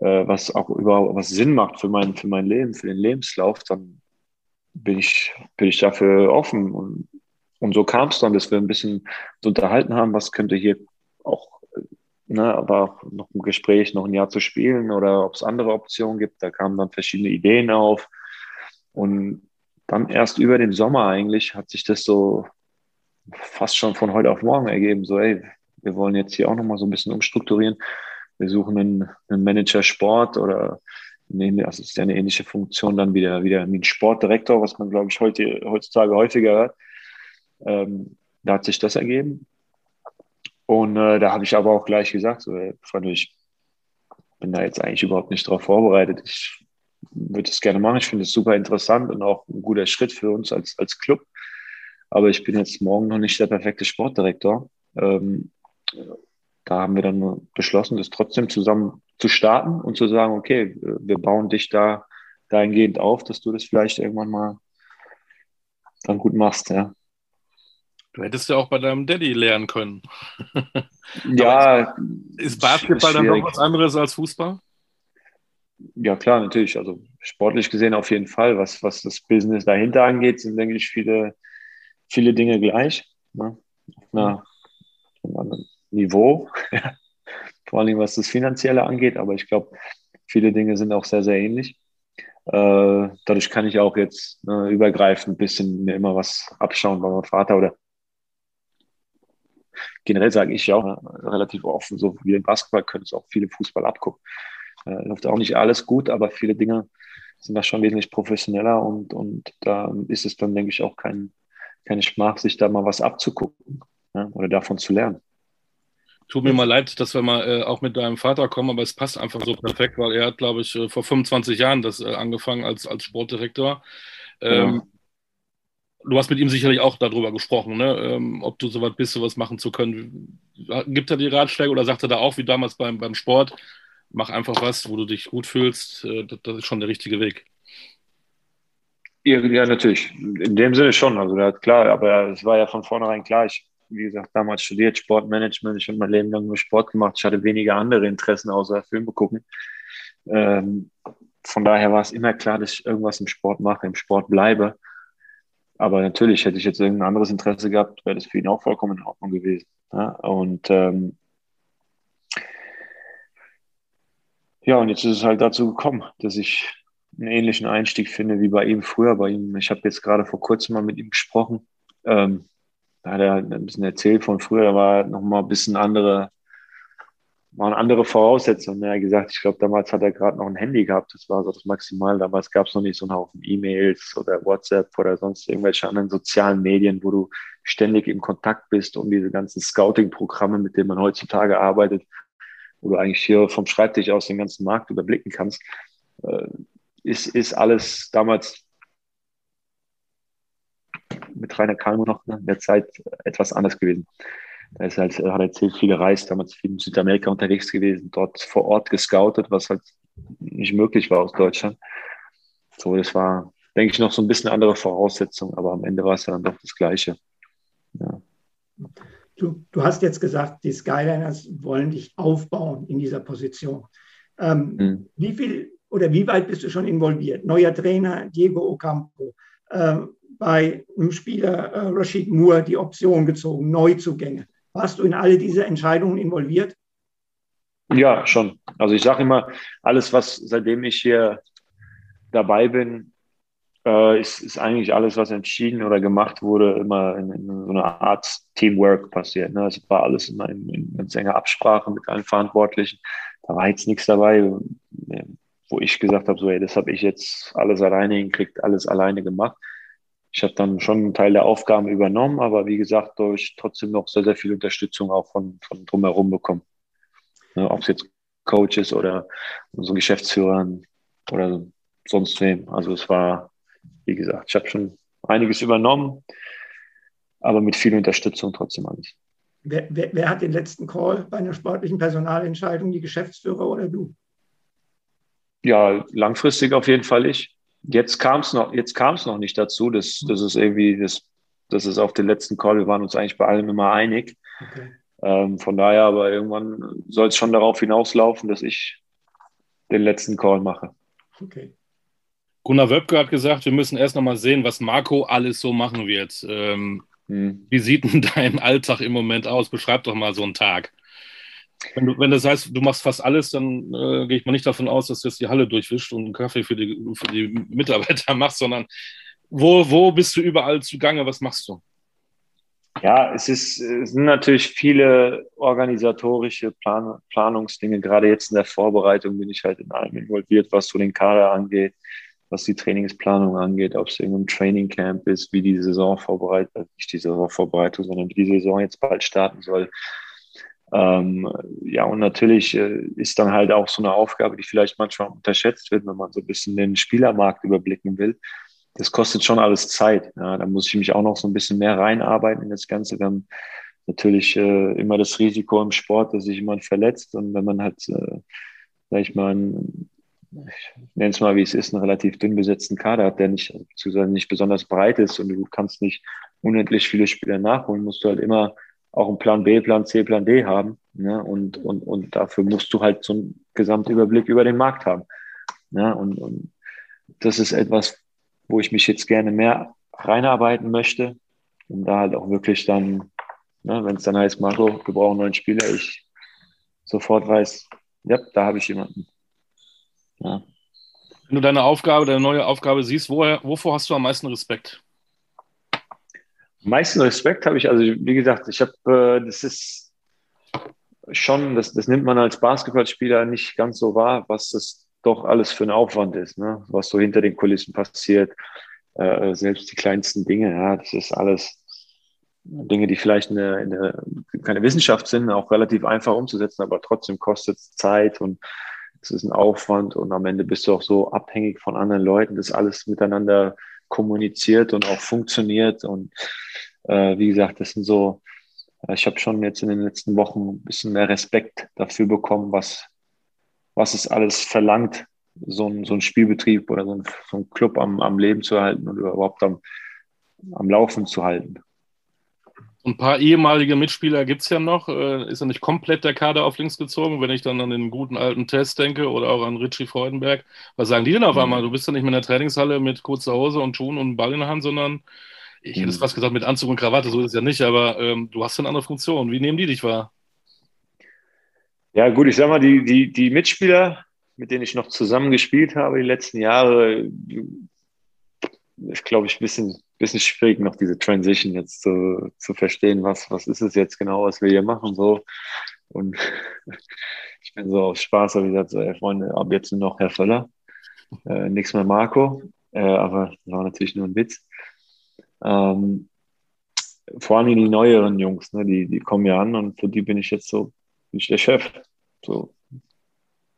äh, was auch überhaupt was Sinn macht für mein, für mein Leben, für den Lebenslauf, dann bin ich, bin ich dafür offen. Und, und so kam es dann, dass wir ein bisschen unterhalten haben, was könnte hier auch, ne, aber auch noch ein Gespräch, noch ein Jahr zu spielen oder ob es andere Optionen gibt. Da kamen dann verschiedene Ideen auf. Und dann erst über den Sommer eigentlich hat sich das so fast schon von heute auf morgen ergeben. So, ey, wir wollen jetzt hier auch nochmal so ein bisschen umstrukturieren. Wir suchen einen, einen Manager Sport oder nee, also ist ja eine ähnliche Funktion dann wieder, wieder wie ein Sportdirektor, was man, glaube ich, heute, heutzutage häufiger hört. Ähm, da hat sich das ergeben. Und äh, da habe ich aber auch gleich gesagt, so, ey, ich bin da jetzt eigentlich überhaupt nicht darauf vorbereitet. Ich würde es gerne machen. Ich finde es super interessant und auch ein guter Schritt für uns als, als Club. Aber ich bin jetzt morgen noch nicht der perfekte Sportdirektor. Ähm, da haben wir dann beschlossen, das trotzdem zusammen zu starten und zu sagen, okay, wir bauen dich da dahingehend auf, dass du das vielleicht irgendwann mal dann gut machst, ja. Du hättest ja auch bei deinem Daddy lernen können. ja. Ist Basketball dann noch was anderes als Fußball? Ja, klar, natürlich. Also sportlich gesehen auf jeden Fall. Was, was das Business dahinter angeht, sind, denke ich, viele, viele Dinge gleich. Ne? Auf einer, auf einem Niveau. vor allem was das Finanzielle angeht, aber ich glaube, viele Dinge sind auch sehr, sehr ähnlich. Äh, dadurch kann ich auch jetzt ne, übergreifend ein bisschen mir immer was abschauen bei meinem Vater oder generell sage ich ja auch ne, relativ offen, so wie im Basketball können es auch viele Fußball abgucken. Äh, läuft auch nicht alles gut, aber viele Dinge sind da schon wesentlich professioneller und, und da ist es dann, denke ich, auch kein, keine Schmach, sich da mal was abzugucken ja, oder davon zu lernen. Tut mir mal leid, dass wir mal äh, auch mit deinem Vater kommen, aber es passt einfach so perfekt, weil er hat, glaube ich, äh, vor 25 Jahren das äh, angefangen als, als Sportdirektor. Ähm, ja. Du hast mit ihm sicherlich auch darüber gesprochen, ne? ähm, ob du so weit bist, sowas machen zu können. Gibt er die Ratschläge oder sagt er da auch, wie damals beim, beim Sport, mach einfach was, wo du dich gut fühlst, äh, das, das, ist schon der richtige Weg. Ja, ja, natürlich. In dem Sinne schon. Also, klar, aber es war ja von vornherein klar, ich wie gesagt, damals studiert Sportmanagement. Ich habe mein Leben lang nur Sport gemacht. Ich hatte weniger andere Interessen außer Filme gucken. Ähm, von daher war es immer klar, dass ich irgendwas im Sport mache, im Sport bleibe. Aber natürlich hätte ich jetzt irgendein anderes Interesse gehabt, wäre das für ihn auch vollkommen in Ordnung gewesen. Ja? Und ähm, ja, und jetzt ist es halt dazu gekommen, dass ich einen ähnlichen Einstieg finde wie bei ihm früher. Bei ihm, ich habe jetzt gerade vor kurzem mal mit ihm gesprochen. Ähm, da hat er ein bisschen erzählt von früher, da war noch mal ein bisschen andere, waren andere Voraussetzungen. Er hat gesagt, ich glaube, damals hat er gerade noch ein Handy gehabt. Das war so das Maximal. Damals gab es noch nicht so einen Haufen E-Mails oder WhatsApp oder sonst irgendwelche anderen sozialen Medien, wo du ständig im Kontakt bist und diese ganzen Scouting-Programme, mit denen man heutzutage arbeitet, wo du eigentlich hier vom Schreibtisch aus den ganzen Markt überblicken kannst, äh, ist, ist alles damals mit Rainer Kalmo noch in der Zeit etwas anders gewesen. Da ist halt, hat erzählt, viel gereist, damals viel in Südamerika unterwegs gewesen, dort vor Ort gescoutet, was halt nicht möglich war aus Deutschland. So, das war, denke ich, noch so ein bisschen andere Voraussetzung, aber am Ende war es dann doch das Gleiche. Ja. Du, du hast jetzt gesagt, die Skyliners wollen dich aufbauen in dieser Position. Ähm, hm. Wie viel oder wie weit bist du schon involviert? Neuer Trainer Diego Ocampo, ähm, bei einem Spieler äh, Rashid Moore die Option gezogen, Neuzugänge. Warst du in alle diese Entscheidungen involviert? Ja, schon. Also ich sage immer, alles, was seitdem ich hier dabei bin, äh, ist, ist eigentlich alles, was entschieden oder gemacht wurde, immer in, in so einer Art Teamwork passiert. Ne? Es war alles immer in, in ganz enger Absprache mit allen Verantwortlichen. Da war jetzt nichts dabei, wo ich gesagt habe, so, ey, das habe ich jetzt alles alleine hingekriegt, alles alleine gemacht ich habe dann schon einen Teil der Aufgaben übernommen, aber wie gesagt, durch trotzdem noch sehr, sehr viel Unterstützung auch von, von drumherum bekommen. Ne, Ob es jetzt Coach ist oder unsere Geschäftsführer oder sonst wem. Also es war, wie gesagt, ich habe schon einiges übernommen, aber mit viel Unterstützung trotzdem alles. Wer, wer, wer, hat den letzten Call bei einer sportlichen Personalentscheidung, die Geschäftsführer oder du? Ja, langfristig auf jeden Fall ich. Jetzt kam es noch, jetzt kam es noch nicht dazu. Das, das ist irgendwie, das, das ist auf den letzten Call. Wir waren uns eigentlich bei allem immer einig. Okay. Ähm, von daher, aber irgendwann soll es schon darauf hinauslaufen, dass ich den letzten Call mache. Okay. Gunnar Wöbke hat gesagt, wir müssen erst noch mal sehen, was Marco alles so machen wird. Ähm, hm. Wie sieht denn dein Alltag im Moment aus? Beschreib doch mal so einen Tag. Wenn, du, wenn das heißt, du machst fast alles, dann äh, gehe ich mal nicht davon aus, dass du jetzt die Halle durchwischst und einen Kaffee für die, für die Mitarbeiter machst, sondern wo, wo bist du überall zugange? Was machst du? Ja, es, ist, es sind natürlich viele organisatorische Plan Planungsdinge. Gerade jetzt in der Vorbereitung bin ich halt in allem involviert, was so den Kader angeht, was die Trainingsplanung angeht, ob es irgendein Trainingcamp ist, wie die Saison vorbereitet, nicht die Saisonvorbereitung, sondern wie die Saison jetzt bald starten soll. Ähm, ja, und natürlich äh, ist dann halt auch so eine Aufgabe, die vielleicht manchmal unterschätzt wird, wenn man so ein bisschen den Spielermarkt überblicken will. Das kostet schon alles Zeit. Ja, da muss ich mich auch noch so ein bisschen mehr reinarbeiten in das Ganze. Wir haben natürlich äh, immer das Risiko im Sport, dass sich jemand verletzt. Und wenn man halt, äh, sag ich mal, einen, ich nenne es mal, wie es ist, einen relativ dünn besetzten Kader hat, der nicht, beziehungsweise nicht besonders breit ist und du kannst nicht unendlich viele Spieler nachholen, musst du halt immer auch einen Plan B, Plan C, Plan D haben. Ne? Und, und, und dafür musst du halt so einen Gesamtüberblick über den Markt haben. Ne? Und, und das ist etwas, wo ich mich jetzt gerne mehr reinarbeiten möchte, um da halt auch wirklich dann, ne, wenn es dann heißt, Marco, wir brauchen neuen Spieler, ich sofort weiß, ja, da habe ich jemanden. Ja. Wenn du deine Aufgabe, deine neue Aufgabe siehst, woher, wovor hast du am meisten Respekt? Meisten Respekt habe ich, also wie gesagt, ich habe, äh, das ist schon, das, das nimmt man als Basketballspieler nicht ganz so wahr, was das doch alles für ein Aufwand ist, ne? was so hinter den Kulissen passiert. Äh, selbst die kleinsten Dinge, ja, das ist alles Dinge, die vielleicht eine, eine, keine Wissenschaft sind, auch relativ einfach umzusetzen, aber trotzdem kostet es Zeit und es ist ein Aufwand und am Ende bist du auch so abhängig von anderen Leuten, das alles miteinander kommuniziert und auch funktioniert. Und äh, wie gesagt, das sind so, äh, ich habe schon jetzt in den letzten Wochen ein bisschen mehr Respekt dafür bekommen, was, was es alles verlangt, so ein, so ein Spielbetrieb oder so ein, so ein Club am, am Leben zu halten und überhaupt am, am Laufen zu halten. Ein paar ehemalige Mitspieler gibt es ja noch. Äh, ist ja nicht komplett der Kader auf links gezogen, wenn ich dann an den guten alten Test denke oder auch an Richie Freudenberg. Was sagen die denn auf mhm. einmal? Du bist ja nicht mehr in der Trainingshalle mit kurzer Hose und Schuhen und Ball in der Hand, sondern ich hätte es mhm. fast gesagt mit Anzug und Krawatte, so ist es ja nicht, aber ähm, du hast eine andere Funktion. Wie nehmen die dich wahr? Ja, gut, ich sag mal, die, die, die Mitspieler, mit denen ich noch zusammen gespielt habe die letzten Jahre, ist, glaube ich, ein bisschen bisschen schwierig, noch diese Transition jetzt zu, zu verstehen, was, was ist es jetzt genau, was wir hier machen. So. Und ich bin so auf Spaß, habe gesagt, so, ey, Freunde, ab jetzt nur noch Herr Völler, äh, nichts mehr Marco, äh, aber das war natürlich nur ein Witz. Ähm, vor allem die neueren Jungs, ne, die, die kommen ja an und für die bin ich jetzt so, bin ich der Chef. So.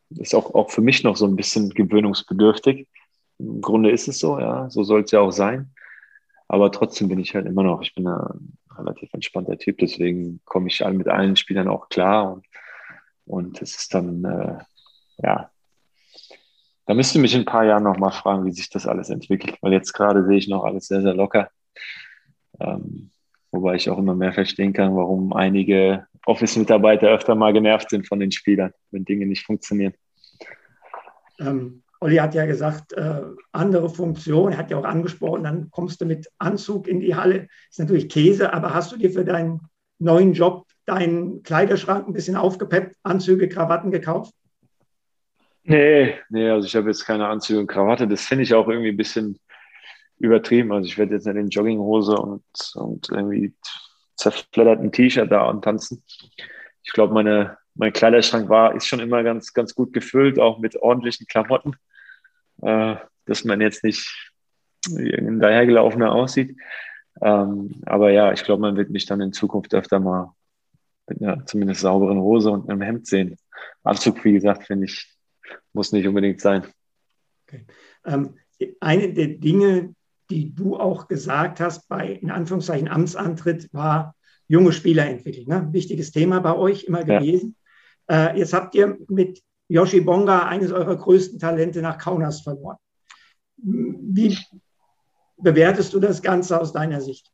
Ist auch, auch für mich noch so ein bisschen gewöhnungsbedürftig. Im Grunde ist es so, ja, so soll es ja auch sein. Aber trotzdem bin ich halt immer noch, ich bin ein relativ entspannter Typ, deswegen komme ich mit allen Spielern auch klar und, und es ist dann, äh, ja, da müsst ihr mich in ein paar Jahren noch mal fragen, wie sich das alles entwickelt, weil jetzt gerade sehe ich noch alles sehr, sehr locker. Ähm, wobei ich auch immer mehr verstehen kann, warum einige Office-Mitarbeiter öfter mal genervt sind von den Spielern, wenn Dinge nicht funktionieren. Ähm, Olli hat ja gesagt, äh, andere Funktion, er hat ja auch angesprochen, dann kommst du mit Anzug in die Halle. Ist natürlich Käse, aber hast du dir für deinen neuen Job deinen Kleiderschrank ein bisschen aufgepeppt, Anzüge, Krawatten gekauft? Nee, nee, also ich habe jetzt keine Anzüge und Krawatte. Das finde ich auch irgendwie ein bisschen übertrieben. Also ich werde jetzt nicht in Jogginghose und, und irgendwie zerfledderten T-Shirt da und tanzen. Ich glaube, meine, mein Kleiderschrank war, ist schon immer ganz, ganz gut gefüllt, auch mit ordentlichen Klamotten, äh, dass man jetzt nicht wie ein dahergelaufener aussieht. Ähm, aber ja, ich glaube, man wird mich dann in Zukunft öfter mal mit einer zumindest sauberen Hose und einem Hemd sehen. Anzug, wie gesagt, finde ich, muss nicht unbedingt sein. Okay. Ähm, eine der Dinge, die du auch gesagt hast bei, in Anführungszeichen, Amtsantritt, war junge Spieler entwickeln. Ne? Wichtiges Thema bei euch immer gewesen. Ja. Äh, jetzt habt ihr mit Yoshi Bonga eines eurer größten Talente nach Kaunas verloren. Wie bewertest du das Ganze aus deiner Sicht?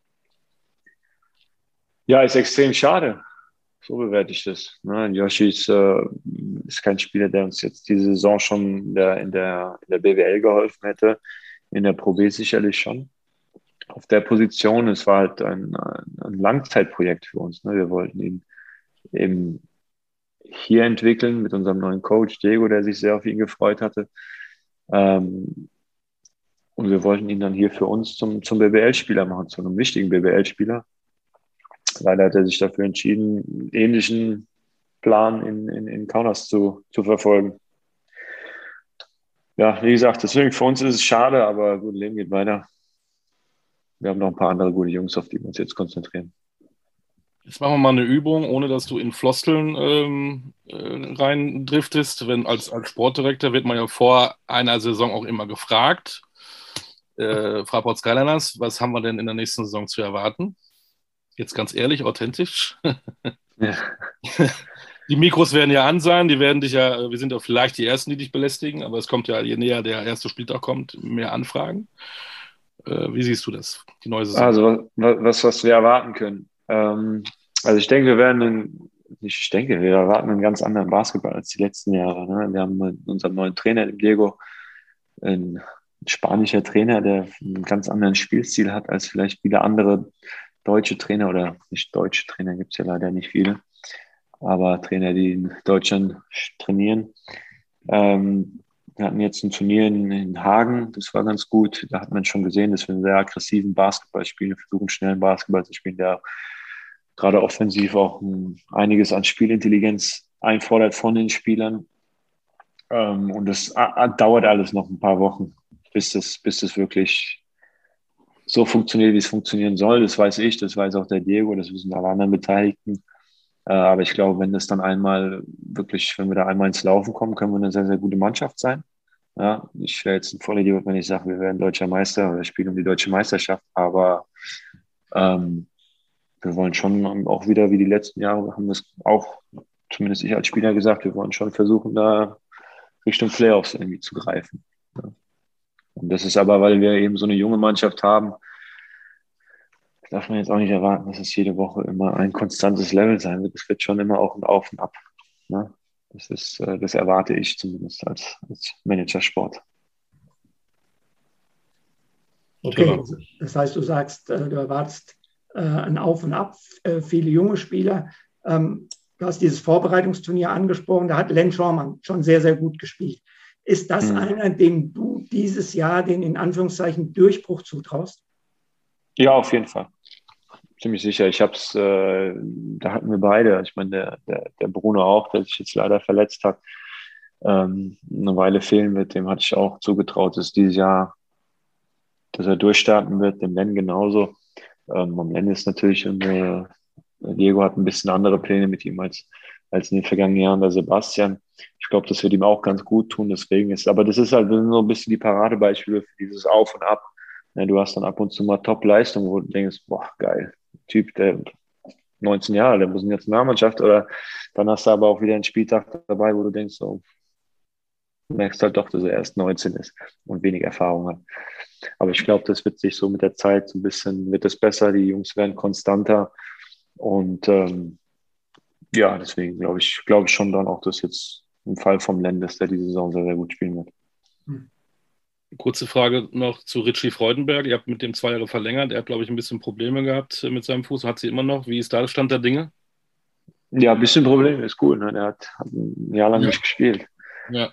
Ja, ist extrem schade. So bewerte ich das. Ne? Yoshi ist, äh, ist kein Spieler, der uns jetzt diese Saison schon in der, in der, in der BWL geholfen hätte. In der Pro B sicherlich schon. Auf der Position, es war halt ein, ein Langzeitprojekt für uns. Ne? Wir wollten ihn eben hier entwickeln mit unserem neuen Coach Diego, der sich sehr auf ihn gefreut hatte. Ähm, und wir wollten ihn dann hier für uns zum, zum BBL-Spieler machen, zu einem wichtigen BBL-Spieler. Leider hat er sich dafür entschieden, einen ähnlichen Plan in, in, in Kaunas zu, zu verfolgen. Ja, wie gesagt, deswegen für uns ist es schade, aber gut, Leben geht weiter. Wir haben noch ein paar andere gute Jungs, auf die wir uns jetzt konzentrieren. Jetzt machen wir mal eine Übung, ohne dass du in Floskeln ähm, äh, reindriftest. Wenn als, als Sportdirektor wird man ja vor einer Saison auch immer gefragt. Äh, Fraport Skyliners, was haben wir denn in der nächsten Saison zu erwarten? Jetzt ganz ehrlich, authentisch. Ja. Die Mikros werden ja an sein, die werden dich ja, wir sind ja vielleicht die Ersten, die dich belästigen, aber es kommt ja, je näher der erste Spieltag kommt, mehr Anfragen. Äh, wie siehst du das, die neue Saison? Also, was, was wir erwarten können. Ähm, also, ich denke, wir werden, einen, ich denke, wir erwarten einen ganz anderen Basketball als die letzten Jahre. Ne? Wir haben mit unserem neuen Trainer, Diego, ein spanischer Trainer, der einen ganz anderen Spielstil hat als vielleicht viele andere deutsche Trainer oder nicht deutsche Trainer, gibt es ja leider nicht viele, aber Trainer, die in Deutschland trainieren. Ähm, wir hatten jetzt ein Turnier in, in, Hagen, das war ganz gut. Da hat man schon gesehen, dass wir einen sehr aggressiven Basketball spielen, versuchen schnellen Basketball zu spielen, der gerade offensiv auch ein, einiges an Spielintelligenz einfordert von den Spielern. Ähm, und das dauert alles noch ein paar Wochen, bis das, bis das wirklich so funktioniert, wie es funktionieren soll. Das weiß ich, das weiß auch der Diego, das wissen alle anderen Beteiligten. Äh, aber ich glaube, wenn das dann einmal wirklich, wenn wir da einmal ins Laufen kommen, können wir eine sehr, sehr gute Mannschaft sein. Ja, ich wäre jetzt ein Vollidiot, wenn ich sage, wir werden deutscher Meister oder spielen um die deutsche Meisterschaft, aber ähm, wir wollen schon auch wieder wie die letzten Jahre, haben das auch, zumindest ich als Spieler gesagt, wir wollen schon versuchen, da Richtung Playoffs irgendwie zu greifen. Ja. Und das ist aber, weil wir eben so eine junge Mannschaft haben, darf man jetzt auch nicht erwarten, dass es jede Woche immer ein konstantes Level sein wird. Es wird schon immer auch ein Auf und Ab. Ne? Das, ist, äh, das erwarte ich zumindest als, als Managersport. Okay, das heißt, du sagst, äh, du erwartest äh, ein Auf und Ab, viele junge Spieler. Ähm, du hast dieses Vorbereitungsturnier angesprochen, da hat Len Schormann schon sehr, sehr gut gespielt. Ist das hm. einer, dem du dieses Jahr den in Anführungszeichen Durchbruch zutraust? Ja, auf jeden Fall ziemlich sicher. Ich habe es, äh, da hatten wir beide. Ich meine, der, der, der Bruno auch, der sich jetzt leider verletzt hat, ähm, eine Weile fehlen wird. Dem hatte ich auch zugetraut, dass dieses Jahr, dass er durchstarten wird. Dem Len genauso. Ähm, am Ende ist natürlich, äh, Diego hat ein bisschen andere Pläne mit ihm als, als in den vergangenen Jahren der Sebastian. Ich glaube, das wird ihm auch ganz gut tun. Deswegen ist, aber das ist halt so ein bisschen die Paradebeispiele für dieses Auf und Ab. Ja, du hast dann ab und zu mal Top-Leistung, wo du denkst, boah, geil, Typ, der 19 Jahre, der muss in die Nationalmannschaft oder dann hast du aber auch wieder einen Spieltag dabei, wo du denkst, so, du merkst halt doch, dass er erst 19 ist und wenig Erfahrung hat. Aber ich glaube, das wird sich so mit der Zeit so ein bisschen, wird es besser, die Jungs werden konstanter und ähm, ja, deswegen glaube ich, glaube ich schon dann auch, dass jetzt im Fall vom Lendes, der diese Saison sehr, sehr gut spielen wird. Kurze Frage noch zu Richie Freudenberg. Ihr habt mit dem zwei Jahre verlängert. Er hat, glaube ich, ein bisschen Probleme gehabt mit seinem Fuß. Hat sie immer noch? Wie ist da der Stand der Dinge? Ja, ein bisschen Probleme ist gut. Ne? Er hat, hat, ein Jahr lang ja. nicht gespielt. Ja.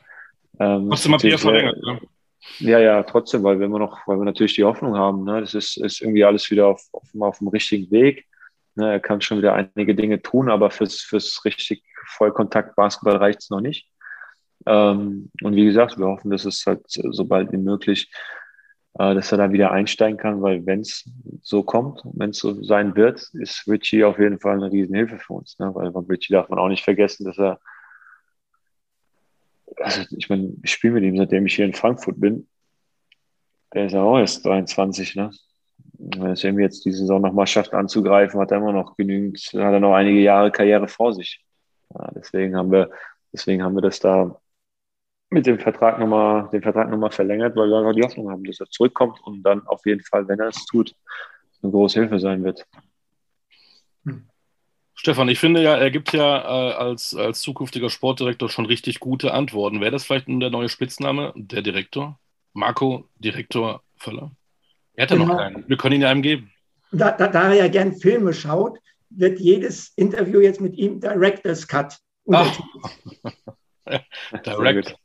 Ähm, trotzdem hat er verlängert. Ne? Ja, ja, trotzdem, weil wir immer noch, weil wir natürlich die Hoffnung haben. Ne? Das ist, ist irgendwie alles wieder auf, auf, auf dem richtigen Weg. Ne? Er kann schon wieder einige Dinge tun, aber fürs, fürs richtig Vollkontakt-Basketball reicht es noch nicht. Ähm, und wie gesagt, wir hoffen, dass es halt so bald wie möglich, äh, dass er da wieder einsteigen kann, weil wenn es so kommt, wenn es so sein wird, ist Richie auf jeden Fall eine Riesenhilfe für uns. Ne? Weil von Richie darf man auch nicht vergessen, dass er, also ich meine, ich spiele mit ihm, seitdem ich hier in Frankfurt bin. Der ist ja auch erst 23, ne? Wenn es irgendwie jetzt die Saison nochmal schafft anzugreifen, hat er immer noch genügend, hat er noch einige Jahre Karriere vor sich. Ja, deswegen haben wir, deswegen haben wir das da mit dem Vertrag nochmal, den Vertrag nochmal verlängert, weil wir einfach die Hoffnung haben, dass er zurückkommt und dann auf jeden Fall, wenn er es tut, eine große Hilfe sein wird. Stefan, ich finde ja, er gibt ja äh, als, als zukünftiger Sportdirektor schon richtig gute Antworten. Wäre das vielleicht der neue Spitzname, der Direktor? Marco, Direktor Völler? Er hat ja genau. noch keinen. Wir können ihn ja einem geben. Da, da, da er ja gern Filme schaut, wird jedes Interview jetzt mit ihm Director's Cut. Direct.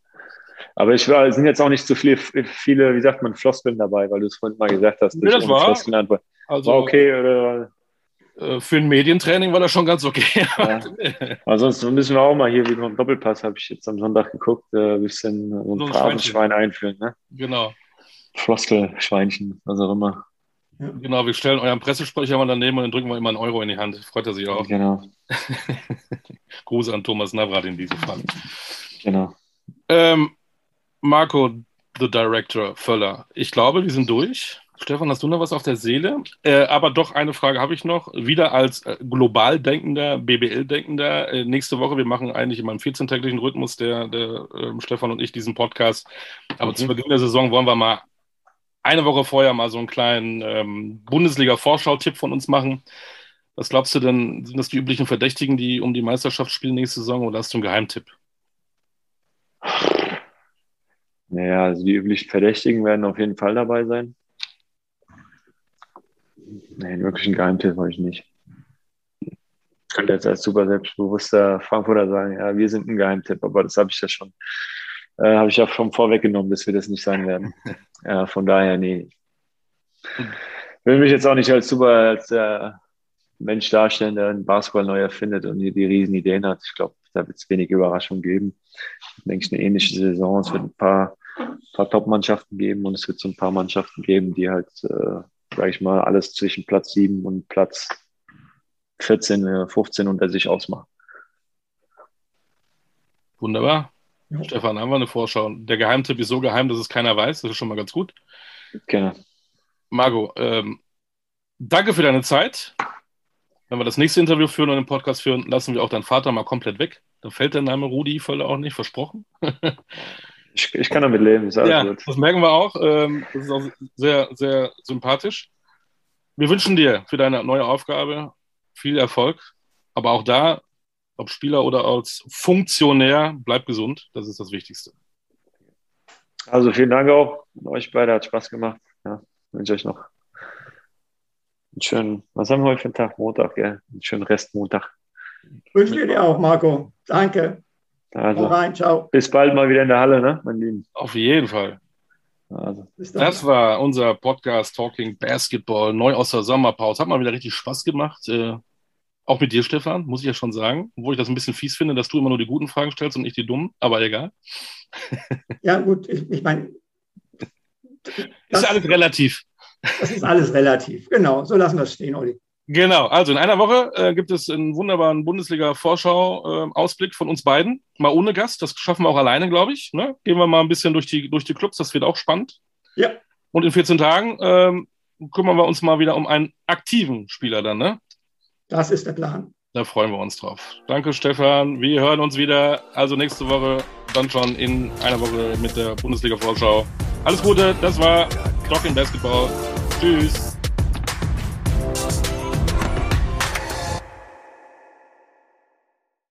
Aber ich war, sind jetzt auch nicht so viele, viele, wie sagt man, Floskeln dabei, weil du es vorhin mal gesagt hast. Nee, das war, also, war okay oder? Äh, für ein Medientraining war das schon ganz okay. Ja. Ansonsten müssen wir auch mal hier wie beim Doppelpass, habe ich jetzt am Sonntag geguckt, äh, ein bisschen so ein Phrasenschwein einführen. Ne? Genau. Floskelschweinchen, was auch immer. Ja. Genau, wir stellen euren Pressesprecher mal daneben und dann drücken wir immer einen Euro in die Hand. Freut er sich auch. Genau. Gruß an Thomas Navrat in diesem Fall. Genau. Ähm, Marco, the Director, Völler. Ich glaube, wir sind durch. Stefan, hast du noch was auf der Seele? Äh, aber doch eine Frage habe ich noch. Wieder als äh, global denkender, BBL-denkender. Äh, nächste Woche, wir machen eigentlich immer einen 14-täglichen Rhythmus, der, der ähm, Stefan und ich, diesen Podcast. Aber mhm. zu Beginn der Saison wollen wir mal eine Woche vorher mal so einen kleinen ähm, Bundesliga-Vorschau-Tipp von uns machen. Was glaubst du denn, sind das die üblichen Verdächtigen, die um die Meisterschaft spielen nächste Saison oder hast du einen Geheimtipp? Naja, also die üblichen Verdächtigen werden auf jeden Fall dabei sein. Nee, wirklich einen Geheimtipp habe ich nicht. Ich könnte jetzt als super selbstbewusster Frankfurter sagen, ja, wir sind ein Geheimtipp, aber das habe ich ja schon, äh, habe ich ja schon vorweggenommen, dass wir das nicht sein werden. ja, von daher, nee. Ich will mich jetzt auch nicht als super, als äh, Mensch darstellen, der einen Basketball neu erfindet und hier die riesen Ideen hat. Ich glaube, da wird es wenig Überraschung geben. Ich denke, eine ähnliche Saison. Es wird ein paar paar Top-Mannschaften geben und es wird so ein paar Mannschaften geben, die halt, äh, sage ich mal, alles zwischen Platz 7 und Platz 14, 15 unter sich ausmachen. Wunderbar. Ja. Stefan, haben wir eine Vorschau. Der Geheimtipp ist so geheim, dass es keiner weiß. Das ist schon mal ganz gut. Genau. Margot, ähm, danke für deine Zeit. Wenn wir das nächste Interview führen und den Podcast führen, lassen wir auch deinen Vater mal komplett weg. Da fällt der Name Rudi voll auch nicht, versprochen. Ich, ich kann damit leben. ja, gut. das merken wir auch. Ähm, das ist auch sehr, sehr sympathisch. Wir wünschen dir für deine neue Aufgabe viel Erfolg. Aber auch da, ob Spieler oder als Funktionär, bleib gesund. Das ist das Wichtigste. Also vielen Dank auch. Euch beide hat Spaß gemacht. Ja, wünsche euch noch einen schönen, was haben wir heute für einen Tag? Montag, gell? Einen schönen Rest Montag. Wünsche dir auch, Marco. Danke. Also, rein, ciao. Bis bald mal wieder in der Halle, ne, mein Lieben? Auf jeden Fall. Also. Das war unser Podcast Talking Basketball, neu aus der Sommerpause. Hat mal wieder richtig Spaß gemacht. Äh, auch mit dir, Stefan, muss ich ja schon sagen. Obwohl ich das ein bisschen fies finde, dass du immer nur die guten Fragen stellst und nicht die dummen, aber egal. Ja, gut, ich, ich meine. Ist alles relativ. Das ist alles relativ, genau. So lassen wir es stehen, Olli. Genau, also in einer Woche äh, gibt es einen wunderbaren Bundesliga-Vorschau-Ausblick äh, von uns beiden. Mal ohne Gast, das schaffen wir auch alleine, glaube ich. Ne? Gehen wir mal ein bisschen durch die, durch die Clubs, das wird auch spannend. Ja. Und in 14 Tagen ähm, kümmern wir uns mal wieder um einen aktiven Spieler dann, ne? Das ist der Plan. Da freuen wir uns drauf. Danke, Stefan. Wir hören uns wieder. Also nächste Woche, dann schon in einer Woche mit der Bundesliga-Vorschau. Alles Gute, das war Talking Basketball. Tschüss.